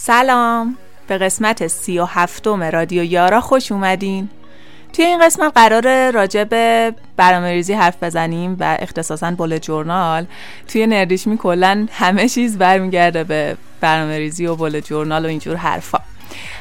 سلام. به قسمت سی و هفتم رادیو یارا خوش اومدین. توی این قسمت قرار راجع به برنامه ریزی حرف بزنیم و اختصاصا بول جورنال. توی نردیشمی کلا همه چیز برمیگرده به برنامه ریزی و بول جورنال و اینجور حرفا.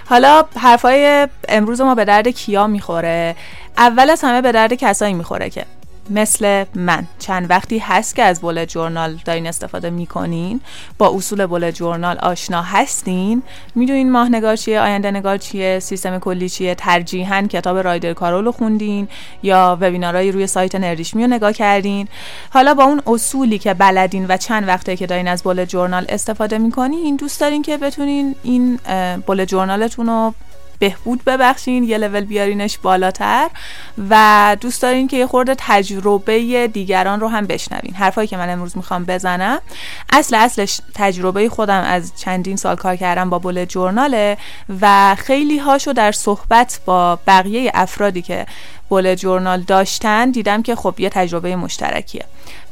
حالا حرفای امروز ما به درد کیا می‌خوره؟ اول از همه به درد کسایی می‌خوره که مثل من. چند وقتی هست که از بولت جورنال دارین استفاده می‌کنین با اصول بولت جورنال آشنا هستین. می‌دونین ماه نگار چیه آینده نگار چیه سیستم کلی چیه ترجیحاً کتاب رایدر کارولو خوندین یا وبینارهایی روی سایت نردیشمی رو نگاه کردین. حالا با اون اصولی که بلدین و چند وقته که دارین از بولت جورنال استفاده می‌کنین دوست دارین که بتونین این بولت جورنالتون رو بهبود ببخشین یه لول بیارینش بالاتر و دوست دارین که یه خورده تجربه دیگران رو هم بشنوین. حرفایی که من امروز می‌خوام بزنم اصل اصلش تجربه خودم از چندین سال کار کردم با بول جورناله و خیلی هاشو در صحبت با بقیه افرادی که بول جورنال داشتن دیدم که خب یه تجربه مشترکیه.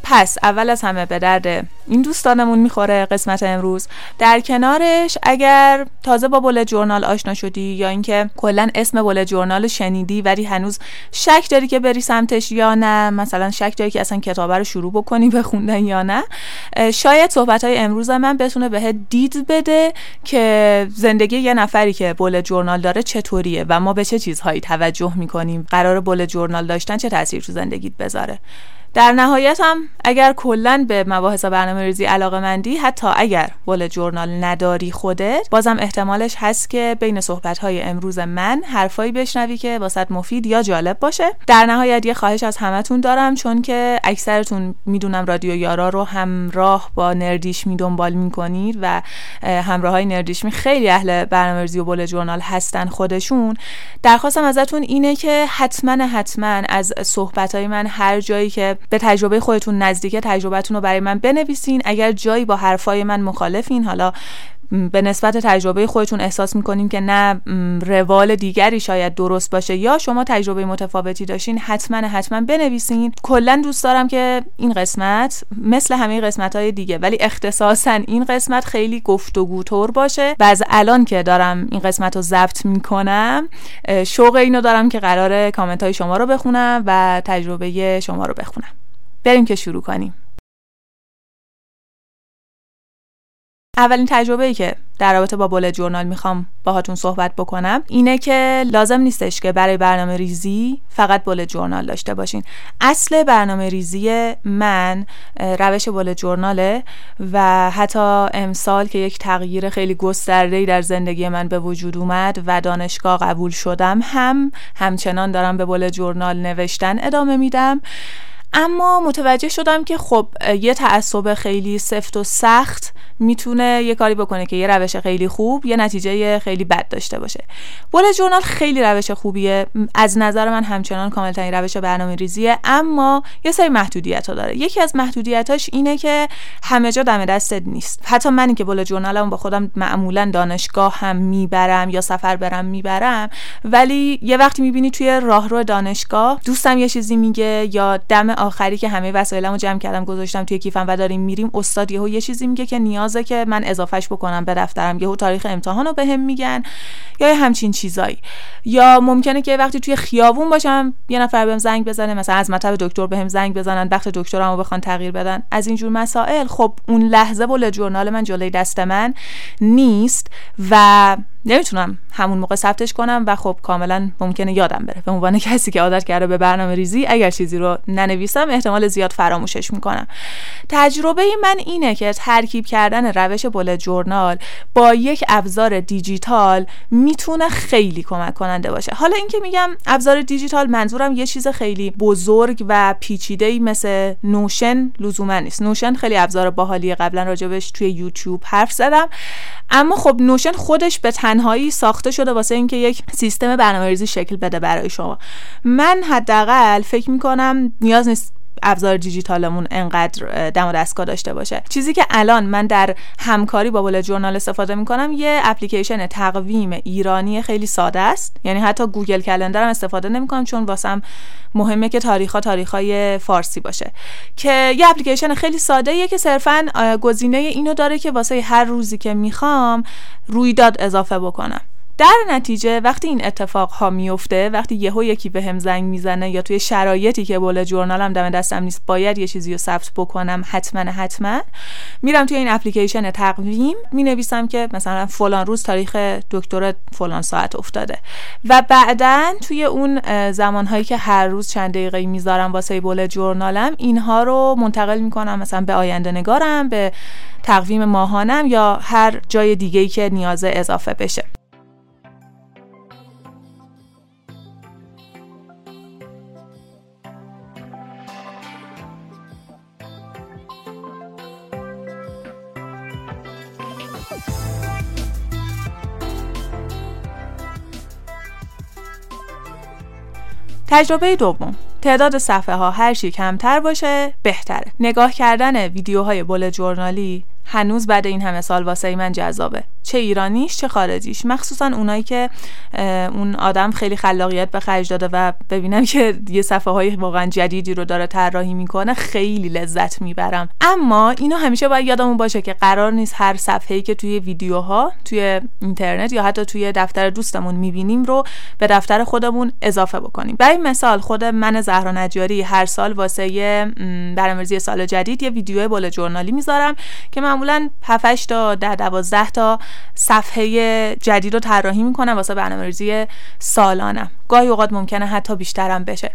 پس اول از همه به درد این دوستانمون می‌خوره قسمت امروز. در کنارش اگر تازه با بول جورنال آشنا شدی یا اینکه کلا اسم بول جورنال شنیدی ولی هنوز شک داری که بری سمتش یا نه مثلا شک داری که اصلا کتابه رو شروع بکنی به خوندن یا نه شاید صحبت های امروز من بتونه بهت دید بده که زندگی یه نفری که بول جورنال داره چطوریه و ما به چه چیزهایی توجه می‌کنیم؟ قرار بول جورنال داشتن چه تاثیر تو زندگیت بذاره؟ در نهایت هم اگر کلا به مباحث برنامه ریزی علاقه مندی حتی اگر بول جورنال نداری خودت بازم احتمالش هست که بین صحبت های امروز من حرفایی بشنوی که واسط مفید یا جالب باشه. در نهایت یه خواهش از همتون دارم چون که اکثرتون می‌دونم رادیو یارا رو همراه با نردیش می دنبال می‌کنید و همراه های نردیش می خیلی اهل برنامه ریزی و بول جورنال هستن خودشون. درخواستم ازتون اینه که حتما حتما از صحبت های من هر جایی که به تجربه خودتون نزدیکه تجربتون رو برای من بنویسین. اگر جایی با حرفای من مخالفین حالا به نسبت تجربه خودتون احساس می‌کنین که نه روال دیگری شاید درست باشه. یا شما تجربه متفاوتی داشتین حتما حتما بنویسین. کلا دوست دارم که این قسمت مثل همه قسمت های دیگه ولی اختصاصا این قسمت خیلی گفتگو طور باشه. و از الان که دارم این قسمت رو ضبط می‌کنم شوق اینو دارم که قرار کامنت های شما رو بخونم و تجربه شما رو بخونم. بریم که شروع کنیم. اولین تجربه ای که در رابطه با بولت جورنال می‌خوام باهاتون صحبت بکنم اینه که لازم نیستش که برای برنامه ریزی فقط بولت جورنال داشته باشین. اصل برنامه ریزی من روش بولت جورناله و حتی امسال که یک تغییر خیلی گسترده در زندگی من به وجود اومد و دانشگاه قبول شدم هم همچنان دارم به بولت جورنال نوشتن ادامه میدم. اما متوجه شدم که خب یه تعصب خیلی سفت و سخت می‌تونه یه کاری بکنه که یه روش خیلی خوب یه نتیجه خیلی بد داشته باشه. بول جورنال خیلی روش خوبیه. از نظر من همچنان کاملترین روش برنامه ریزیه اما یه سری محدودیت ها داره. یکی از محدودیتاش اینه که همه جا دم دستت نیست. حتی منی که بول جورنالم با خودم معمولا دانشگاه هم می‌برم یا سفر برم می‌برم ولی یه وقتی می‌بینی توی راهرو دانشگاه دوستم یه چیزی میگه یا دم آخری که همه وسایلمو جمع کردم گذاشتم توی کیفم و داریم میریم استاد یهو یه چیزی میگه که نیازه که من اضافهش بکنم به دفترم یهو تاریخ امتحان رو بهم میگن یا همچین چیزایی. یا ممکنه که وقتی توی خیابون باشم یه نفر بهم زنگ بزنه مثلا از مطب دکتر بهم زنگ بزنن وقت دکترمو بخوان تغییر بدن. از اینجور مسائل خب اون لحظه بول جورنال من جلوی دست من نیست و نمی‌تونم همون موقع ثبتش کنم و خب کاملا ممکنه یادم بره. به عنوان کسی که عادت کرده به برنامه ریزی اگر چیزی رو ننویسم احتمال زیاد فراموشش می‌کنم. تجربه من اینه که ترکیب کردن روش بولت جورنال با یک ابزار دیجیتال می‌تونه خیلی کمک کننده باشه. حالا اینکه میگم ابزار دیجیتال منظورم یه چیز خیلی بزرگ و پیچیده ای مثل نوشن لزوما نیست. نوشن خیلی ابزار باحالی قبلا راجبش توی یوتیوب حرف زدم. اما خب نوشن خودش به تنهایی ساخته شده واسه اینکه یک سیستم برنامه‌ریزی شکل بده برای شما. من حداقل فکر می‌کنم نیاز نیست ابزار دیجیتالمون انقدر دم و دستگاه داشته باشه. چیزی که الان من در همکاری با بول جورنال استفاده می‌کنم یه اپلیکیشن تقویم ایرانی خیلی ساده است. یعنی حتی گوگل کلندرم استفاده نمی‌کنم چون واسم مهمه که تاریخ های فارسی باشه. که یه اپلیکیشن خیلی ساده که صرفا گزینه اینو داره که واسه هر روزی که می‌خوام رویداد اضافه بکنم. در نتیجه وقتی این اتفاق ها میفته وقتی یهو یکی به هم زنگ می‌زنه یا توی شرایطی که بول جورنالم دم دستم نیست باید یه چیزی رو ثبت بکنم حتما حتما. میرم توی این اپلیکیشن تقویم می نویسم که مثلا فلان روز تاریخ دکتر فلان ساعت افتاده. و بعدا توی اون زمانهایی که هر روز چند دقیقه می‌ذارم واسه بول جورنالم اینها رو منتقل می‌کنم مثلا به آینده نگارم به تقویم ماهانم یا هر جای دیگه‌ای که نیاز اضافه بشه. تجربه دوم. تعداد صفحه ها هر چی کمتر باشه بهتره. نگاه کردن ویدیوهای بول جورنالی هنوز بعد این همه سال واسه من جذابه. چه ایرانیش چه خارجیش. مخصوصا اونایی که اون آدم خیلی خلاقیت به خرج داده و ببینم که یه صفحه های واقعا جدیدی رو داره طراحی می‌کنه خیلی لذت می‌برم. اما اینو همیشه باید یادمون باشه که قرار نیست هر صفحه‌ای که توی ویدیوها توی اینترنت یا حتی توی دفتر دوستمون می‌بینیم رو به دفتر خودمون اضافه بکنیم. برای مثال خود من زهرا نجاری هر سال واسه برنامه‌ریزی سال جدید یه ویدیو بول جورنالی می‌ذارم که معمولا 7 تا 10 12 تا صفحه جدید رو طراحی می‌کنم واسه برنامه‌ریزی سالانم. گاهی اوقات ممکنه حتی بیشترم بشه.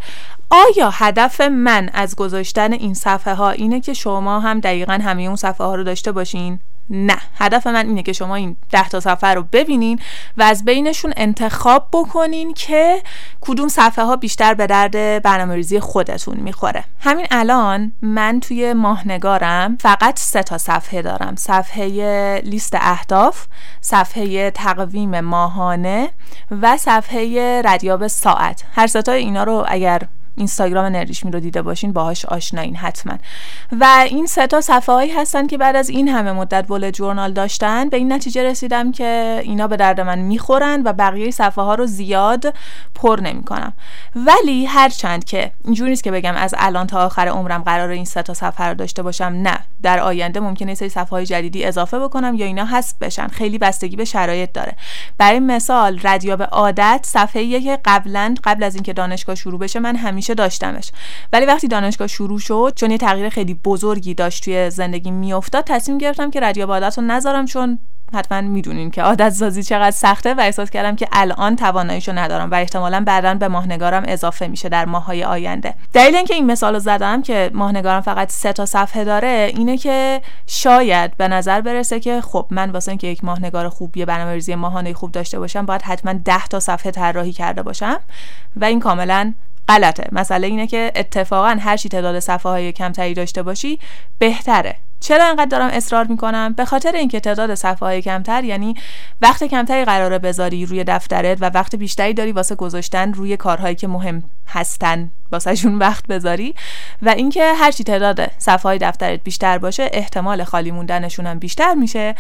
آیا هدف من از گذاشتن این صفحه ها اینه که شما هم دقیقا همه اون صفحه ها رو داشته باشین؟ نه. هدف من اینه که شما این ده تا صفحه رو ببینین و از بینشون انتخاب بکنین که کدوم صفحه ها بیشتر به درد برنامه ریزی خودتون می‌خوره. همین الان من توی ماهنگارم فقط سه تا صفحه دارم. صفحه لیست اهداف صفحه تقویم ماهانه و صفحه ردیاب ساعت. هر ستا اینا رو اگر اینستاگرام نریشمی رو دیده باشین باهاش آشنایین حتما. و این سه تا صفحه هایی هستن که بعد از این همه مدت بول جورنال داشتن به این نتیجه رسیدم که اینا به درد من می‌خورن و بقیه صفحه ها رو زیاد پر نمی‌کنم. ولی هرچند که اینجوری نیست که بگم از الان تا آخر عمرم قرار این سه تا صفحه رو داشته باشم نه. در آینده ممکنه سری صفحه های جدیدی اضافه بکنم یا اینا حذف بشن. خیلی بستگی به شرایط داره. برای مثال ردیاب عادت صفحه که قبلا قبل از اینکه دانشگاه شروع بشه من همیشه داشتمش. ولی وقتی دانشگاه شروع شد چون یه تغییر خیلی بزرگی داشت توی زندگی میافتاد تصمیم گرفتم که ردیاب عادت رو نذارم چون حتما می‌دونین که عادت سازی چقدر سخته و احساس کردم که الان تواناییشو ندارم و احتمالا بعدا به ماهنگارم اضافه میشه در ماههای آینده. دلیل اینکه این مثال رو زدم که ماهنگارم فقط سه تا صفحه داره اینه که شاید به نظر برسه که خب من واسه اینکه یک ماهنگار خوب یه برنامه‌ریزی ماهانه خوب داشته باشم باید حتما 10 تا صفحه طراحی کرده باشم و این کاملا غلطه. مسئله اینه که اتفاقا هر چی تعداد صفحه های کمتری داشته باشی بهتره. چرا اینقدر دارم اصرار می‌کنم؟ به خاطر اینکه تعداد صفحه های کمتر یعنی وقت کمتری قراره بذاری روی دفترت و وقت بیشتری داری واسه گذاشتن روی کارهایی که مهم هستن. واسهشون وقت بذاری. و اینکه هر چی تعداد صفحه های دفترت بیشتر باشه احتمال خالی موندنشون هم بیشتر میشه.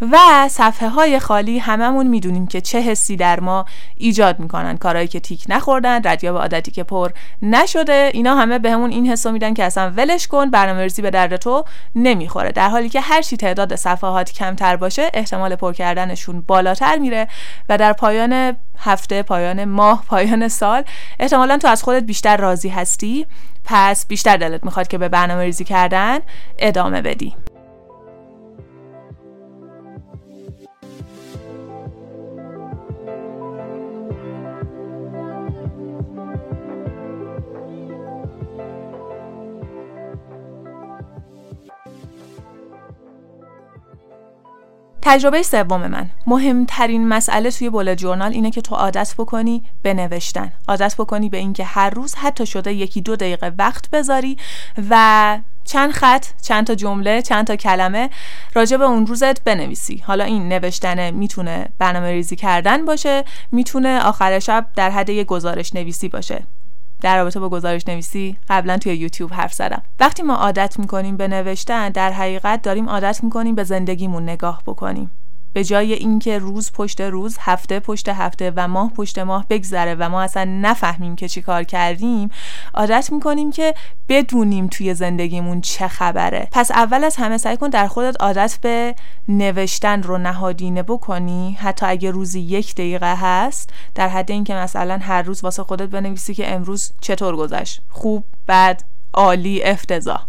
و صفحه های خالی هممون می‌دونیم که چه حسی در ما ایجاد می‌کنن. کارهایی که تیک نخوردن ردیاب عادتی که پر نشده اینا همه بهمون این حسو میدن که اصلا ولش کن برنامه‌ریزی به درد تو نمی‌خوره. در حالی که هر چی تعداد صفحات کمتر باشه احتمال پر کردنشون بالاتر میره. و در پایان هفته پایان ماه پایان سال. احتمالا تو از خودت بیشتر راضی هستی. پس بیشتر دلت می‌خواد که به برنامه ریزی کردن ادامه بدی. تجربه سوم من. مهمترین مسئله توی بول جورنال اینه که تو عادت بکنی به نوشتن. عادت بکنی به اینکه هر روز حتی شده یکی دو دقیقه وقت بذاری و چند خط چند تا جمله چند تا کلمه راجع به اون روزت بنویسی. حالا این نوشتن می‌تونه برنامه ریزی کردن باشه می‌تونه آخر شب در حد یه گزارش نویسی باشه. در رابطه با گزارش نویسی قبلا توی یوتیوب حرف زدم. وقتی ما عادت می‌کنیم به نوشتن در حقیقت داریم عادت می‌کنیم به زندگیمون نگاه بکنیم. به جای اینکه روز پشت روز هفته پشت هفته و ماه پشت ماه بگذره و ما اصلا نفهمیم که چی کار کردیم عادت می‌کنیم که بدونیم توی زندگیمون چه خبره. پس اول از همه سعی کن در خودت عادت به نوشتن رو نهادینه بکنی. حتی اگه روزی یک دقیقه هست در حد اینکه مثلا هر روز واسه خودت بنویسی که امروز چطور گذشت؟ خوب بد عالی افتضاح.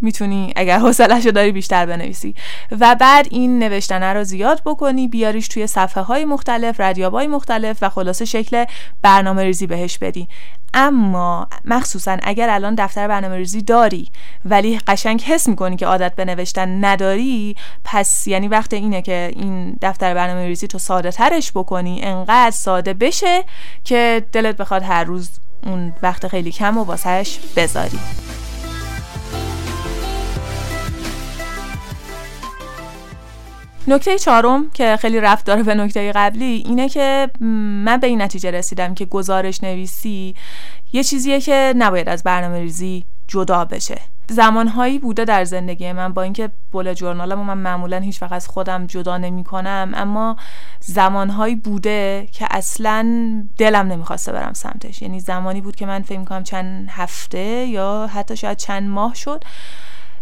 می‌تونی اگر حوصلهشو داری بیشتر بنویسی. و بعد این نوشتنه رو زیاد بکنی بیاریش توی صفحه های مختلف ردیاب مختلف و خلاصه شکل برنامه ریزی بهش بدی. اما مخصوصا اگر الان دفتر برنامه ریزی داری ولی قشنگ حس می‌کنی که عادت به نوشتن نداری پس یعنی وقت اینه که این دفتر برنامه ریزی تو ساده ترش بکنی انقدر ساده بشه که دلت بخواد هر روز اون وقت خیلی کم و واسهش بذاری. نکته چهارم که خیلی رفت داره به نکته قبلی اینه که من به این نتیجه رسیدم که گزارش نویسی یه چیزیه که نباید از برنامه ریزی جدا بشه. زمانهایی بوده در زندگی من با اینکه بول جورنالمو من معمولا هیچ وقت از خودم جدا نمی کنم اما زمانهایی بوده که اصلا دلم نمی‌خواسته برم سمتش. یعنی زمانی بود که من فکر کنم چند هفته یا حتی شاید چند ماه شد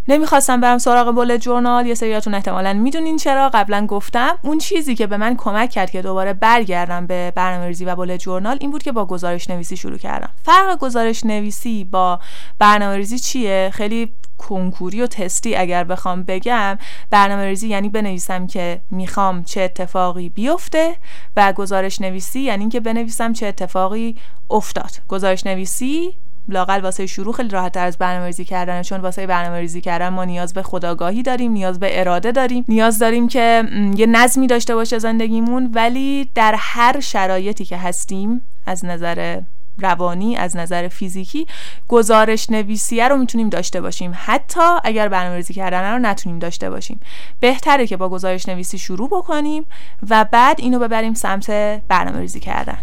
نمی‌خواستم برم سراغ بولت جورنال یه سریاتون احتمالا می‌دونین چرا. قبلا گفتم اون چیزی که به من کمک کرد که دوباره برگردم به برنامه‌ریزی و بولت جورنال این بود که با گزارش نویسی شروع کردم. فرق گزارش نویسی با برنامه‌ریزی چیه؟ خیلی کنکوری و تستی اگر بخوام بگم. برنامه ریزی یعنی بنویسم که می‌خوام چه اتفاقی بیفته و گزارش نویسی یعنی که بنویسم چه اتفاقی افتاد. گزارش نویسی لاقل واسه شروع خیلی راحت تر از برنامه‌ریزی کردن چون واسه برنامه‌ریزی کردن ما نیاز به خداگاهی داریم نیاز به اراده داریم نیاز داریم که یه نظمی داشته باشه زندگیمون ولی در هر شرایطی که هستیم از نظر روانی از نظر فیزیکی گزارش نویسیه رو می‌تونیم داشته باشیم. حتی اگر برنامه‌ریزی کردن رو نتونیم داشته باشیم. بهتره که با گزارش نویسی شروع بکنیم و بعد اینو ببریم سمت برنامه‌ریزی کردن.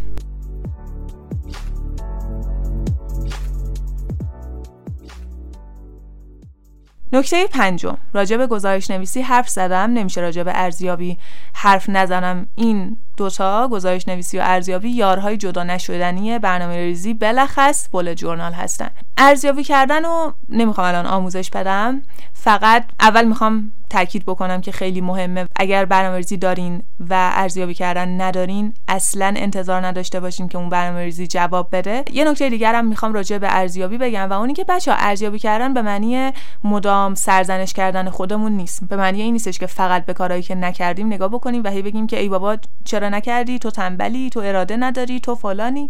نکته پنجم. راجع به گزارش نویسی حرف زدم نمیشه راجع به ارزیابی حرف نزنم. این دوتا گزارش نویسی و ارزیابی یارهای جدا نشدنی برنامه ریزی بلخص بول جورنال هستن. ارزیابی کردن رو نمی‌خوام الان آموزش بدم. فقط اول می‌خوام تاکید بکنم که خیلی مهمه. اگر برنامه‌ریزی دارین و ارزیابی کردن ندارین اصلا انتظار نداشته باشین که اون برنامه‌ریزی جواب بده. یه نکته دیگر هم می‌خوام راجع به ارزیابی بگم و اونی که بچه ارزیابی کردن به معنی مدام سرزنش کردن خودمون نیست. به معنی این نیستش که فقط به کارهایی که نکردیم نگاه بکنیم و هی بگیم که ای بابا چرا نکردی تو تنبلی تو اراده نداری تو فلانی.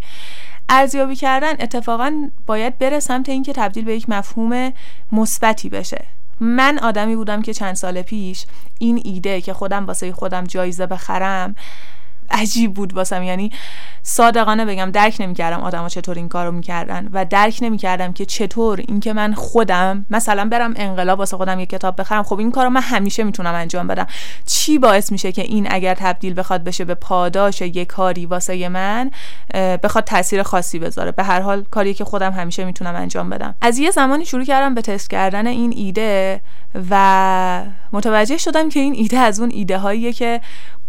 ارزیابی کردن اتفاقا باید بره سمت اینکه تبدیل به یک مفهوم مثبتی بشه. من آدمی بودم که چند سال پیش این ایده که خودم واسه خودم جایزه بخرم عجیب بود واسم. یعنی صادقانه بگم درک نمی‌کردم آدما چطور این کارو می‌کردن و درک نمی‌کردم که چطور اینکه من خودم مثلا برم انقلاب واسه خودم یه کتاب بخرم خب این کارو من همیشه می‌تونم انجام بدم. چی باعث میشه که این اگر تبدیل بخواد بشه به پاداش یه کاری واسه من بخواد تاثیر خاصی بذاره؟ به هر حال کاری که خودم همیشه می‌تونم انجام بدم. از یه زمانی شروع کردم به تست کردن این ایده و متوجه شدم که این ایده از اون ایده هاییه که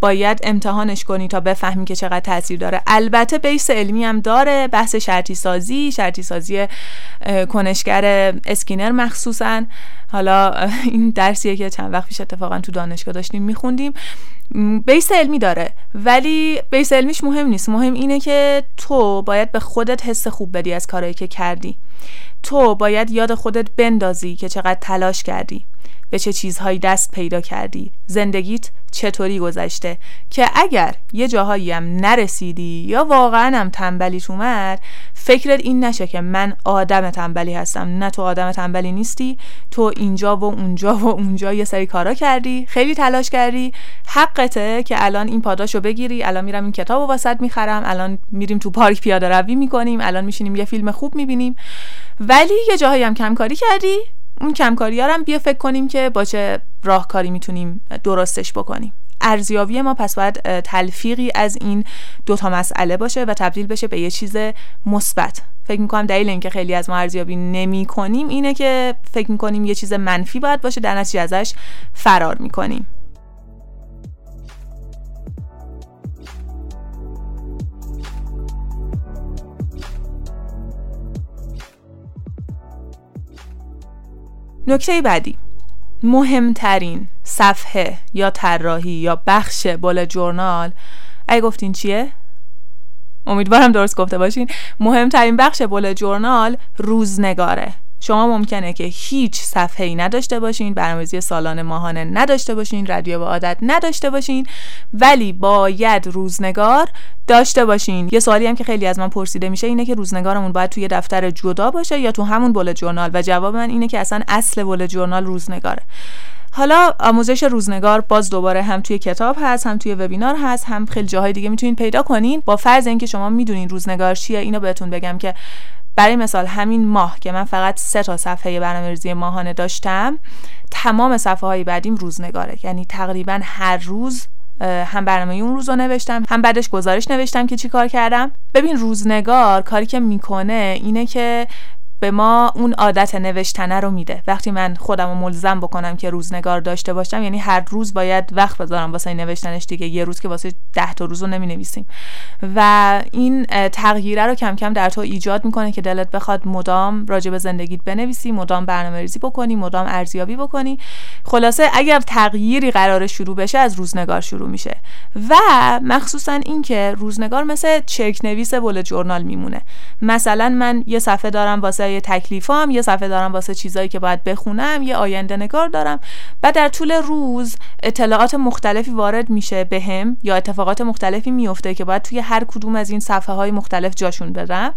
باید امتحانش کنی تا بفهمی که چقدر تاثیر داره. البته بیس علمی هم داره بحث شرطی سازی شرطی سازی کنشگر اسکینر مخصوصا. حالا این درسیه که چند وقت پیش اتفاقا تو دانشگاه داشتیم میخوندیم. بیس علمی داره. ولی بیس علمیش مهم نیست. مهم اینه که تو باید به خودت حس خوب بدی از کارهایی که کردی. تو باید یاد خودت بندازی که چقدر تلاش کردی. به چه چیزهایی دست پیدا کردی؟ زندگیت چطوری گذشته؟ که اگر یه جاهایی هم نرسیدی یا واقعا هم تنبلیت اومد فکرت این نشه که من آدم تنبلی هستم. نه تو آدم تنبلی نیستی تو اینجا و اونجا و اونجا یه سری کارا کردی خیلی تلاش کردی. حقته که الان این پاداشو بگیری. الان میرم این کتابو واسط می‌خرم. الان میریم تو پارک پیاده روی می‌کنیم. الان میشینیم یه فیلم خوب می‌بینیم. ولی یه جاهایی هم کمکاری کردی. اون کمکاری هم بیا فکر کنیم که با چه راهکاری می‌تونیم درستش بکنیم. ارزیابی ما پس باید تلفیقی از این دوتا مسئله باشه و تبدیل بشه به یه چیز مثبت. فکر می‌کنم دلیل اینکه خیلی از ما ارزیابی نمی کنیم اینه که فکر می‌کنیم یه چیز منفی باید باشه در نتیجه ازش فرار می‌کنیم. نکته بعدی. مهمترین صفحه یا طراحی یا بخش بال جورنال. ای گفتین چیه؟ امیدوارم درست گفته باشین. مهمترین بخش بول جورنال روزنگاره. شما ممکنه که هیچ صفحه ای نداشته باشین برنامه‌ریزی سالانه ماهانه نداشته باشین رادیو به عادت نداشته باشین ولی باید روزنگار داشته باشین. یه سوالی هم که خیلی از من پرسیده میشه اینه که روزنگارمون باید توی دفتر جدا باشه یا تو همون بول جورنال و جواب من اینه که اصلا اصل بول جورنال روزنگاره. حالا آموزش روزنگار باز دوباره هم توی کتاب هست هم توی وبینار هست هم خیلی جاهای دیگه می‌تونین پیدا کنین. با فرض اینکه شما می‌دونین روزنگار چیه اینو بهتون بگم که برای مثال همین ماه که من فقط سه تا صفحه برنامه‌ریزی ماهانه داشتم تمام صفحه های بعدیم روزنگاره. یعنی تقریبا هر روز هم برنامه اون روز رو نوشتم هم بعدش گزارش نوشتم که چی کار کردم. ببین روزنگار کاری که می‌کنه اینه که به ما اون عادت نوشتنه رو میده. وقتی من خودم رو ملزم بکنم که روزنگار داشته باشم یعنی هر روز باید وقت بذارم واسه نوشتنش دیگه. یه روز که واسه ده تا روز رو نمی نویسیم و این تغییره رو کم کم در تو ایجاد می‌کنه که دلت بخواد مدام راجع به زندگیت بنویسی مدام برنامه ریزی بکنی مدام ارزیابی بکنی. خلاصه اگر تغییری قرار شروع بشه از روزنگار شروع میشه. و مخصوصا اینکه روزنگار مثل چرک نویس بول جورنال میمونه. مثلا من یه صفحه دارم واسه یه تکلیفام یه صفحه دارم واسه چیزایی که باید بخونم یه آینده نگار دارم و در طول روز اطلاعات مختلفی وارد میشه بهم یا اتفاقات مختلفی میفته که باید توی هر کدوم از این صفحه های مختلف جاشون بدم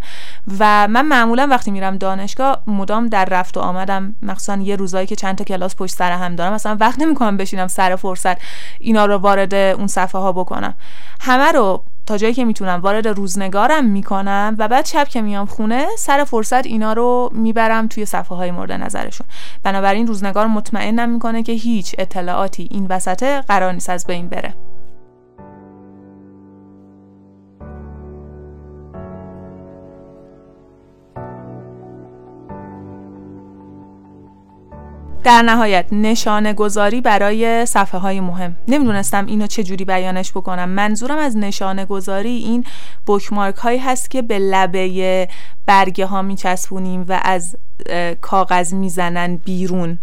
و من معمولا وقتی میرم دانشگاه مدام در رفت و آمدم مخصوصا یه روزایی که چند تا کلاس پشت سر هم دارم. مثلا وقت نمی‌کنم بشینم سر فرصت اینا رو وارد اون صفحه ها بکنم. همه رو تا جایی که می‌تونم وارد روزنگارم می‌کنم و بعد شب که میام خونه سر فرصت اینا رو می‌برم توی صفحه های مورد نظرشون. بنابراین روزنگار مطمئنم می‌کنه که هیچ اطلاعاتی این وسطه قرار نیست از بین بره. در نهایت نشانه گذاری برای صفحه های مهم. نمی‌دونستم اینو چه جوری بیانش بکنم. منظورم از نشانه گذاری این بوکمارک هایی هست که به لبه برگه ها میچسبونیم و از کاغذ می‌زنن بیرون.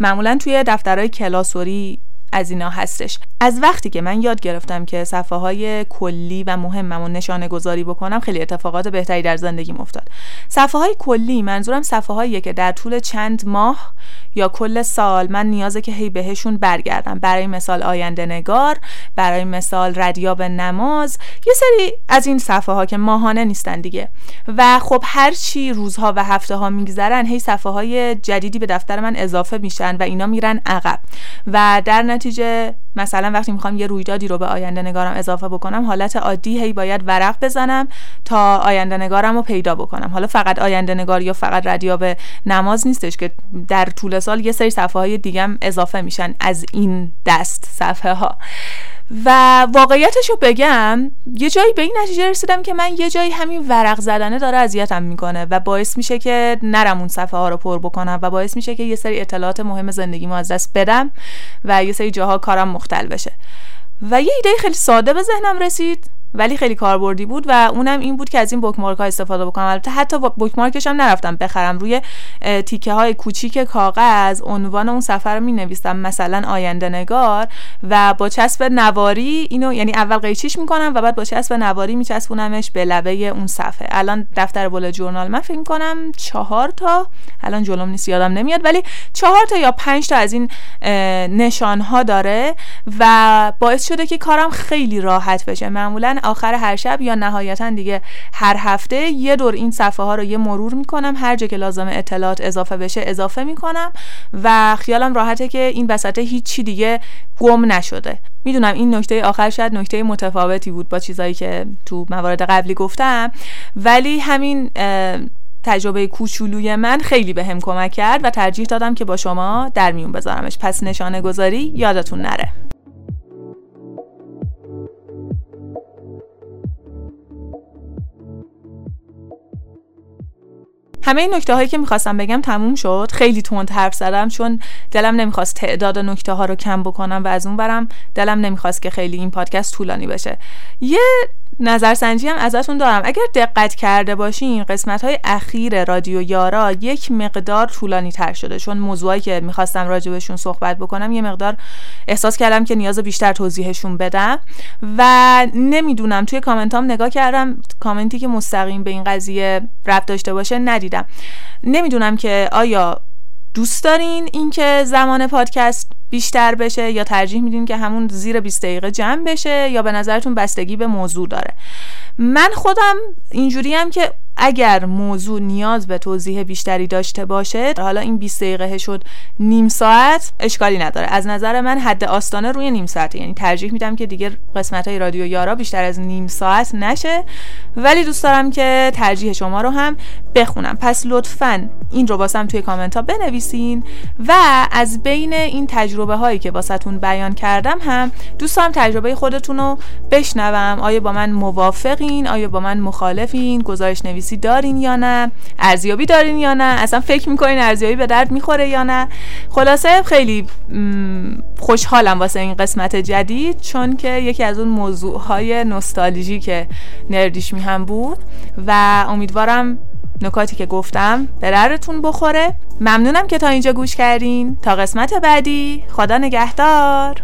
معمولا توی دفترهای کلاسوری از اینا هستش. از وقتی که من یاد گرفتم که صفحه های کلی و مهمم و نشانه گذاری بکنم خیلی اتفاقات بهتری در زندگیم افتاد. صفحه های کلی منظورم صفحه هایی که در طول چند ماه یا کل سال من نیازه که هی بهشون برگردم. برای مثال آینده نگار برای مثال ردیاب نماز یه سری از این صفحه ها که ماهانه نیستن دیگه. و خب هر چی روزها و هفته ها میگذرن هی صفحه های جدیدی به دفتر من اضافه میشن و اینا میرن عقب. و در نتیجه مثلا وقتی می‌خوام یه رویدادی رو به آینده نگارم اضافه بکنم حالت عادی هی باید ورق بزنم تا آینده نگارم رو پیدا بکنم. حالا فقط آینده نگار یا فقط ردیاب نماز نیستش که در طول سال یه سری صفحه های دیگه اضافه میشن از این دست صفحه ها و واقعیتش رو بگم یه جایی به این نتیجه رسیدم که من یه جایی همین ورق زدنه داره اذیتم می‌کنه و باعث میشه که نرم اون صفحه ها رو پر بکنم و باعث میشه که یه سری اطلاعات مهم زندگی از دست بدم و یه سری جاها کارم مختل بشه. و یه ایده خیلی ساده به ذهنم رسید. ولی خیلی کاربردی بود و اونم این بود که از این بوکمارک ها استفاده بکنم. البته حتی بوکمارکش هم نرفتم بخرم. روی تیکه های کوچیک کاغذ عنوان اون سفر رو می نویسم مثلا آینده نگار و با چسب نواری اینو یعنی اول قیچیش می‌کنم و بعد با چسب نواری میچسبونمش به لبه اون صفحه. الان دفتر بول جورنال. من فکر کنم چهار تا الان جلوم نیست یادم نمیاد ولی چهار تا یا پنج تا از این نشان ها داره و باعث شده که کارم خیلی راحت بشه. معمولا آخر هر شب یا نهایتا دیگه هر هفته یه دور این صفحه ها رو یه مرور می‌کنم. هر جا که لازم اطلاعات اضافه بشه اضافه می‌کنم و خیالم راحته که این وسط هیچی دیگه گم نشده. می‌دونم این نکته آخر شاید نکته متفاوتی بود با چیزایی که تو موارد قبلی گفتم ولی همین تجربه کوچولوی من خیلی به هم کمک کرد و ترجیح دادم که با شما در میون بذارمش. پس نشانه گذاری یادتون نره. همه این نکته هایی که می‌خواستم بگم تموم شد. خیلی تند حرف زدم چون دلم نمی‌خواست تعداد نکته ها رو کم بکنم و از اون برم دلم نمی‌خواست که خیلی این پادکست طولانی بشه. یه نظرسنجی هم ازتون دارم. اگر دقت کرده باشین قسمت های اخیر رادیو یارا یک مقدار طولانی تر شده. چون موضوعی که می‌خواستم راجبشون صحبت بکنم یه مقدار احساس کردم که نیاز بیشتر توضیحشون بدم. و نمی‌دونم توی کامنت هم نگاه کردم کامنتی که مستقیم به این قضیه ربط داشته باشه ندیدم. نمی‌دونم که آیا دوست دارین اینکه زمان پادکست بیشتر بشه یا ترجیح میدین که همون زیر 20 دقیقه جمع بشه یا به نظرتون بستگی به موضوع داره؟ من خودم اینجوری هم که اگر موضوع نیاز به توضیح بیشتری داشته باشه حالا این 20 دقیقه شد نیم ساعت اشکالی نداره. از نظر من حد آستانه روی نیم ساعت یعنی ترجیح میدم که دیگه قسمت های رادیو یارا بیشتر از نیم ساعت نشه. ولی دوست دارم که ترجیح شما رو هم بخونم. پس لطفا این رو واسم توی کامنت ها بنویسین و از بین این تجربه هایی که واسهتون بیان کردم هم دوست دارم تجربه خودتون رو بشنوم. آیا با من موافقین؟ آیا با من مخالفین؟ گزارش نویسی دارین یا نه؟ ارزیابی دارین یا نه؟ اصلا فکر می‌کنین ارزیابی به درد می‌خوره یا نه؟ خلاصه خیلی خوشحالم واسه این قسمت جدید چون که یکی از اون موضوع های نوستالژی که نردیش می هم بود و امیدوارم نکاتی که گفتم به دردتون بخوره. ممنونم که تا اینجا گوش کردین. تا قسمت بعدی خدا نگهدار.